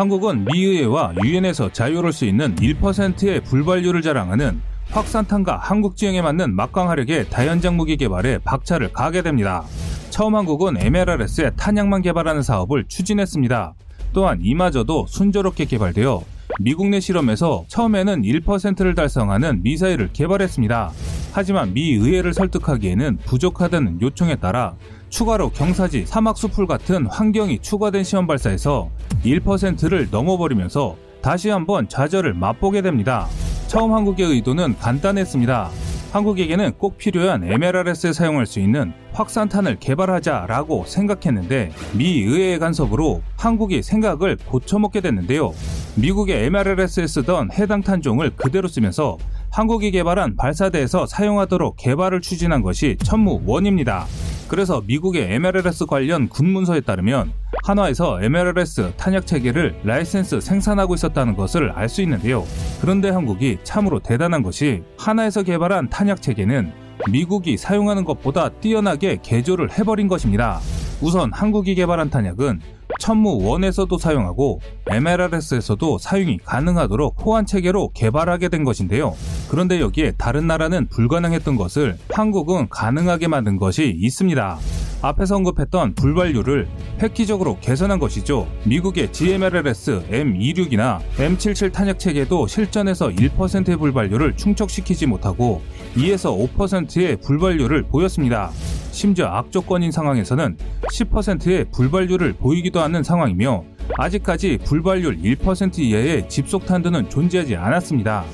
한국은 미 의회와 유엔에서 자유로울 수 있는 1%의 불발률을 자랑하는 확산탄과 한국 지형에 맞는 막강 화력의 다연장 무기 개발에 박차를 가게 됩니다. 처음 한국은 MLRS의 탄약만 개발하는 사업을 추진했습니다. 또한 이마저도 순조롭게 개발되어 미국 내 실험에서 처음에는 1%를 달성하는 미사일을 개발했습니다. 하지만 미 의회를 설득하기에는 부족하다는 요청에 따라 추가로 경사지, 사막수풀 같은 환경이 추가된 시험 발사에서 1%를 넘어버리면서 다시 한번 좌절을 맛보게 됩니다. 처음 한국의 의도는 간단했습니다. 한국에게는 꼭 필요한 MLRS에 사용할 수 있는 확산탄을 개발하자라고 생각했는데 미 의회의 간섭으로 한국이 생각을 고쳐먹게 됐는데요. 미국의 MLRS에 쓰던 해당 탄종을 그대로 쓰면서 한국이 개발한 발사대에서 사용하도록 개발을 추진한 것이 천무원입니다. 그래서 미국의 MLRS 관련 군문서에 따르면 한화에서 MLRS 탄약 체계를 라이센스 생산하고 있었다는 것을 알 수 있는데요. 그런데 한국이 참으로 대단한 것이 한화에서 개발한 탄약 체계는 미국이 사용하는 것보다 뛰어나게 개조를 해버린 것입니다. 우선 한국이 개발한 탄약은 천무 one에서도 사용하고 MLRS에서도 사용이 가능하도록 호환 체계로 개발하게 된 것인데요. 그런데 여기에 다른 나라는 불가능했던 것을 한국은 가능하게 만든 것이 있습니다. 앞에서 언급했던 불발률을 획기적으로 개선한 것이죠. 미국의 GMLRS M26이나 M77 탄약 체계도 실전에서 1%의 불발률을 충족시키지 못하고 2에서 5%의 불발률을 보였습니다. 심지어 악조건인 상황에서는 10%의 불발률을 보이기도 하는 상황이며 아직까지 불발률 1% 이하의 집속 탄두는 존재하지 않았습니다.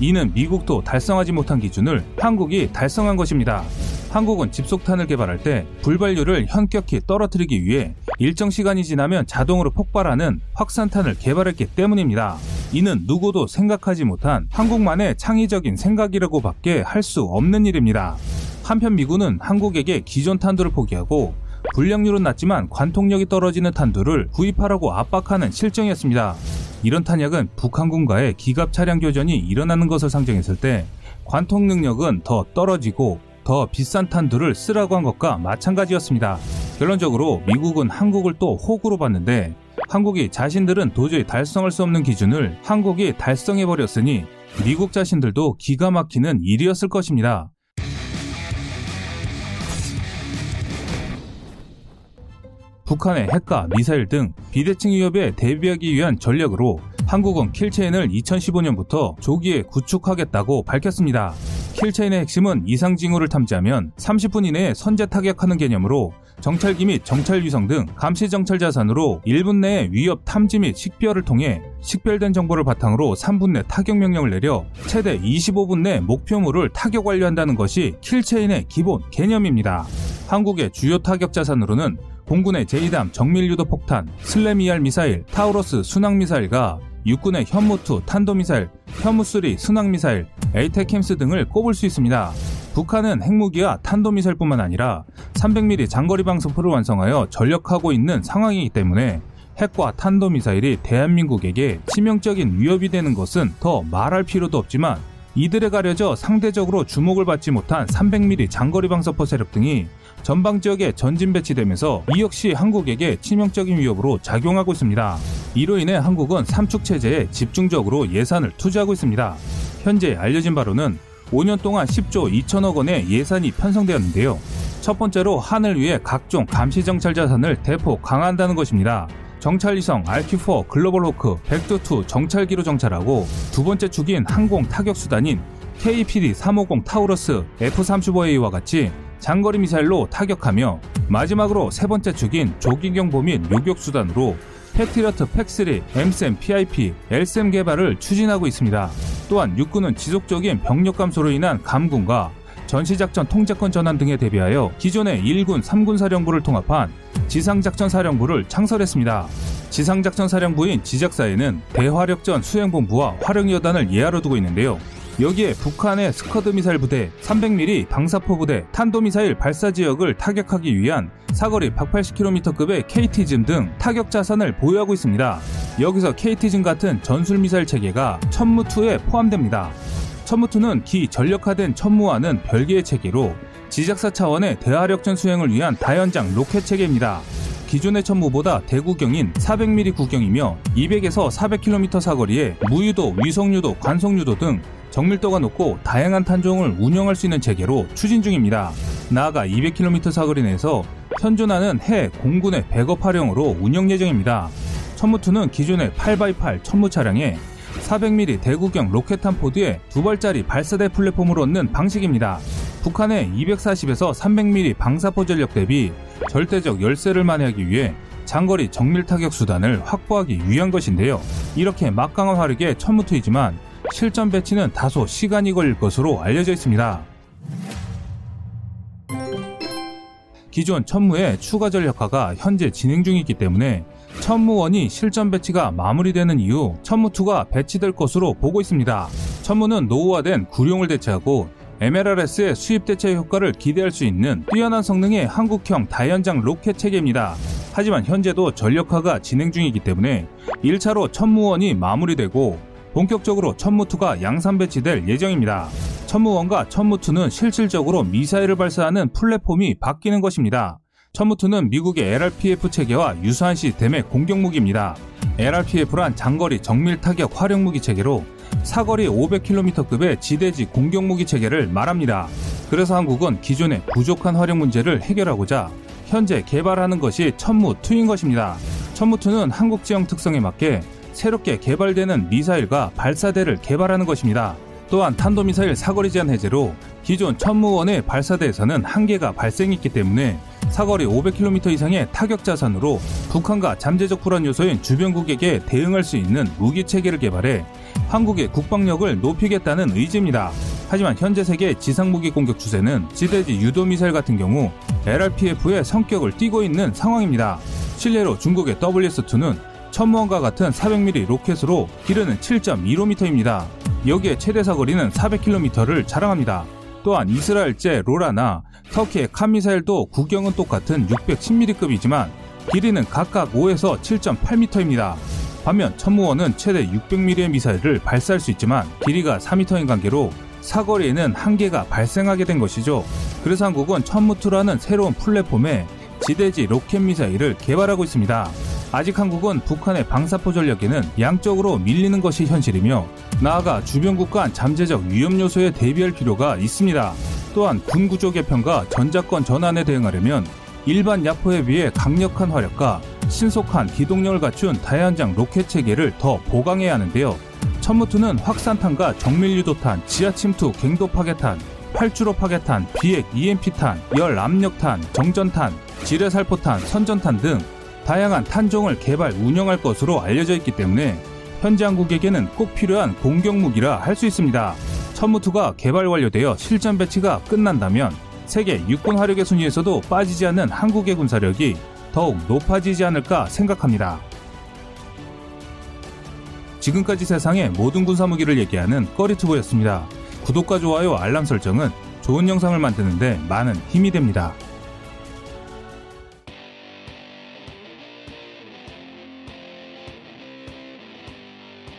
이는 미국도 달성하지 못한 기준을 한국이 달성한 것입니다. 한국은 집속탄을 개발할 때 불발률을 현격히 떨어뜨리기 위해 일정 시간이 지나면 자동으로 폭발하는 확산탄을 개발했기 때문입니다. 이는 누구도 생각하지 못한 한국만의 창의적인 생각이라고밖에 할 수 없는 일입니다. 한편 미군은 한국에게 기존 탄두를 포기하고 불량률은 낮지만 관통력이 떨어지는 탄두를 구입하라고 압박하는 실정이었습니다. 이런 탄약은 북한군과의 기갑 차량 교전이 일어나는 것을 상정했을 때 관통 능력은 더 떨어지고 더 비싼 탄두를 쓰라고 한 것과 마찬가지였습니다. 결론적으로 미국은 한국을 또 호구로 봤는데 한국이 자신들은 도저히 달성할 수 없는 기준을 한국이 달성해버렸으니 미국 자신들도 기가 막히는 일이었을 것입니다. 북한의 핵과 미사일 등 비대칭 위협에 대비하기 위한 전략으로 한국은 킬체인을 2015년부터 조기에 구축하겠다고 밝혔습니다. 킬체인의 핵심은 이상 징후를 탐지하면 30분 이내에 선제 타격하는 개념으로 정찰기 및 정찰 위성 등 감시 정찰 자산으로 1분 내에 위협 탐지 및 식별을 통해 식별된 정보를 바탕으로 3분 내 타격 명령을 내려 최대 25분 내 목표물을 타격 완료한다는 것이 킬체인의 기본 개념입니다. 한국의 주요 타격 자산으로는 공군의 제2담 정밀유도 폭탄, 슬래미알 미사일, 타우러스 순항 미사일과 육군의 현무2 탄도미사일, 현무3 순항미사일, 에이테캠스 등을 꼽을 수 있습니다. 북한은 핵무기와 탄도미사일뿐만 아니라 300mm 장거리 방사포를 완성하여 전력하고 있는 상황이기 때문에 핵과 탄도미사일이 대한민국에게 치명적인 위협이 되는 것은 더 말할 필요도 없지만 이들에 가려져 상대적으로 주목을 받지 못한 300mm 장거리 방사포 세력 등이 전방 지역에 전진 배치되면서 이 역시 한국에게 치명적인 위협으로 작용하고 있습니다. 이로 인해 한국은 삼축 체제에 집중적으로 예산을 투자하고 있습니다. 현재 알려진 바로는 5년 동안 10조 2천억 원의 예산이 편성되었는데요. 첫 번째로 하늘 위에 각종 감시 정찰 자산을 대폭 강화한다는 것입니다. 정찰 위성 RQ4 글로벌 호크 벡터2 정찰기로 정찰하고 두 번째 축인 항공 타격 수단인 KPD 350 타우러스 F-35A와 같이 장거리 미사일로 타격하며 마지막으로 세 번째 축인 조기경보 및 요격 수단으로 패트리어트 팩3, 엠셈, PIP, LSM 개발을 추진하고 있습니다. 또한 육군은 지속적인 병력 감소로 인한 감군과 전시작전 통제권 전환 등에 대비하여 기존의 1군, 3군 사령부를 통합한 지상작전 사령부를 창설했습니다. 지상작전 사령부인 지작사에는 대화력전 수행본부와 화력여단을 예하로 두고 있는데요. 여기에 북한의 스커드 미사일 부대, 300mm 방사포 부대, 탄도미사일 발사 지역을 타격하기 위한 사거리 180km급의 KTSSM 등 타격 자산을 보유하고 있습니다. 여기서 KTSSM 같은 전술 미사일 체계가 천무2에 포함됩니다. 천무2는 기 전력화된 천무와는 별개의 체계로 지작사 차원의 대화력전 수행을 위한 다연장 로켓 체계입니다. 기존의 천무보다 대구경인 400mm 구경이며 200에서 400km 사거리에 무유도, 위성유도, 관성유도 등 정밀도가 높고 다양한 탄종을 운영할 수 있는 체계로 추진 중입니다. 나아가 200km 사거리 내에서 현존하는 해 공군의 백업 활용으로 운영 예정입니다. 천무2는 기존의 8x8 천무 차량에 400mm 대구경 로켓탄 pod에 두 발짜리 발사대 플랫폼을 얹는 방식입니다. 북한의 240에서 300mm 방사포 전력 대비 절대적 열세를 만회하기 위해 장거리 정밀 타격 수단을 확보하기 위한 것인데요. 이렇게 막강한 화력의 천무 two이지만 실전 배치는 다소 시간이 걸릴 것으로 알려져 있습니다. 기존 천무의 추가 전력화가 현재 진행 중이기 때문에 천무 one이 실전 배치가 마무리되는 이후 천무2가 배치될 것으로 보고 있습니다. 천무는 노후화된 구룡을 대체하고 MLRS의 수입 대체 효과를 기대할 수 있는 뛰어난 성능의 한국형 다연장 로켓 체계입니다. 하지만 현재도 전력화가 진행 중이기 때문에 1차로 천무원이 마무리되고 본격적으로 천무2가 양산 배치될 예정입니다. 천무원과 천무2는 실질적으로 미사일을 발사하는 플랫폼이 바뀌는 것입니다. 천무2는 미국의 LRPF 체계와 유사한 시스템의 공격무기입니다. LRPF란 장거리 정밀 타격 활용 무기 체계로 사거리 500km급의 지대지 공격무기 체계를 말합니다. 그래서 한국은 기존의 부족한 활용 문제를 해결하고자 현재 개발하는 것이 천무2인 것입니다. 천무2는 한국 지형 특성에 맞게 새롭게 개발되는 미사일과 발사대를 개발하는 것입니다. 또한 탄도미사일 사거리 제한 해제로 기존 천무원의 발사대에서는 한계가 발생했기 때문에 사거리 500km 이상의 타격 자산으로 북한과 잠재적 불안 요소인 주변국에게 대응할 수 있는 무기 체계를 개발해 한국의 국방력을 높이겠다는 의지입니다. 하지만 현재 세계 지상무기 공격 추세는 지대지 유도미사일 같은 경우 LRPF의 성격을 띠고 있는 상황입니다. 실례로 중국의 WS2는 천무원과 같은 400mm 로켓으로 길이는 7.15m입니다. 여기에 최대 사거리는 400km를 자랑합니다. 또한 이스라엘제 로라나 터키의 칸 미사일도 구경은 똑같은 610mm급이지만 길이는 각각 5에서 7.8m입니다. 반면 천무원은 최대 600mm의 미사일을 발사할 수 있지만 길이가 4m인 관계로 사거리에는 한계가 발생하게 된 것이죠. 그래서 한국은 천무투라는 새로운 플랫폼에 지대지 로켓 미사일을 개발하고 있습니다. 아직 한국은 북한의 방사포 전력에는 양적으로 밀리는 것이 현실이며 나아가 주변국 간 잠재적 위험 요소에 대비할 필요가 있습니다. 또한 군 구조 개편과 전자권 전환에 대응하려면 일반 야포에 비해 강력한 화력과 신속한 기동력을 갖춘 다연장 로켓 체계를 더 보강해야 하는데요. 천무투는 확산탄과 정밀유도탄, 지하침투, 갱도 파괴탄, 팔주로 파괴탄, 비핵 EMP탄, 열 압력탄, 정전탄, 지뢰살포탄, 선전탄 등 다양한 탄종을 개발 운영할 것으로 알려져 있기 때문에 현재 한국에게는 꼭 필요한 공격 무기라 할 수 있습니다. 천무투가 개발 완료되어 실전 배치가 끝난다면 세계 육군 화력의 순위에서도 빠지지 않는 한국의 군사력이 더욱 높아지지 않을까 생각합니다. 지금까지 세상의 모든 군사무기를 얘기하는 꺼리투브였습니다. 구독과 좋아요, 알람 설정은 좋은 영상을 만드는데 많은 힘이 됩니다.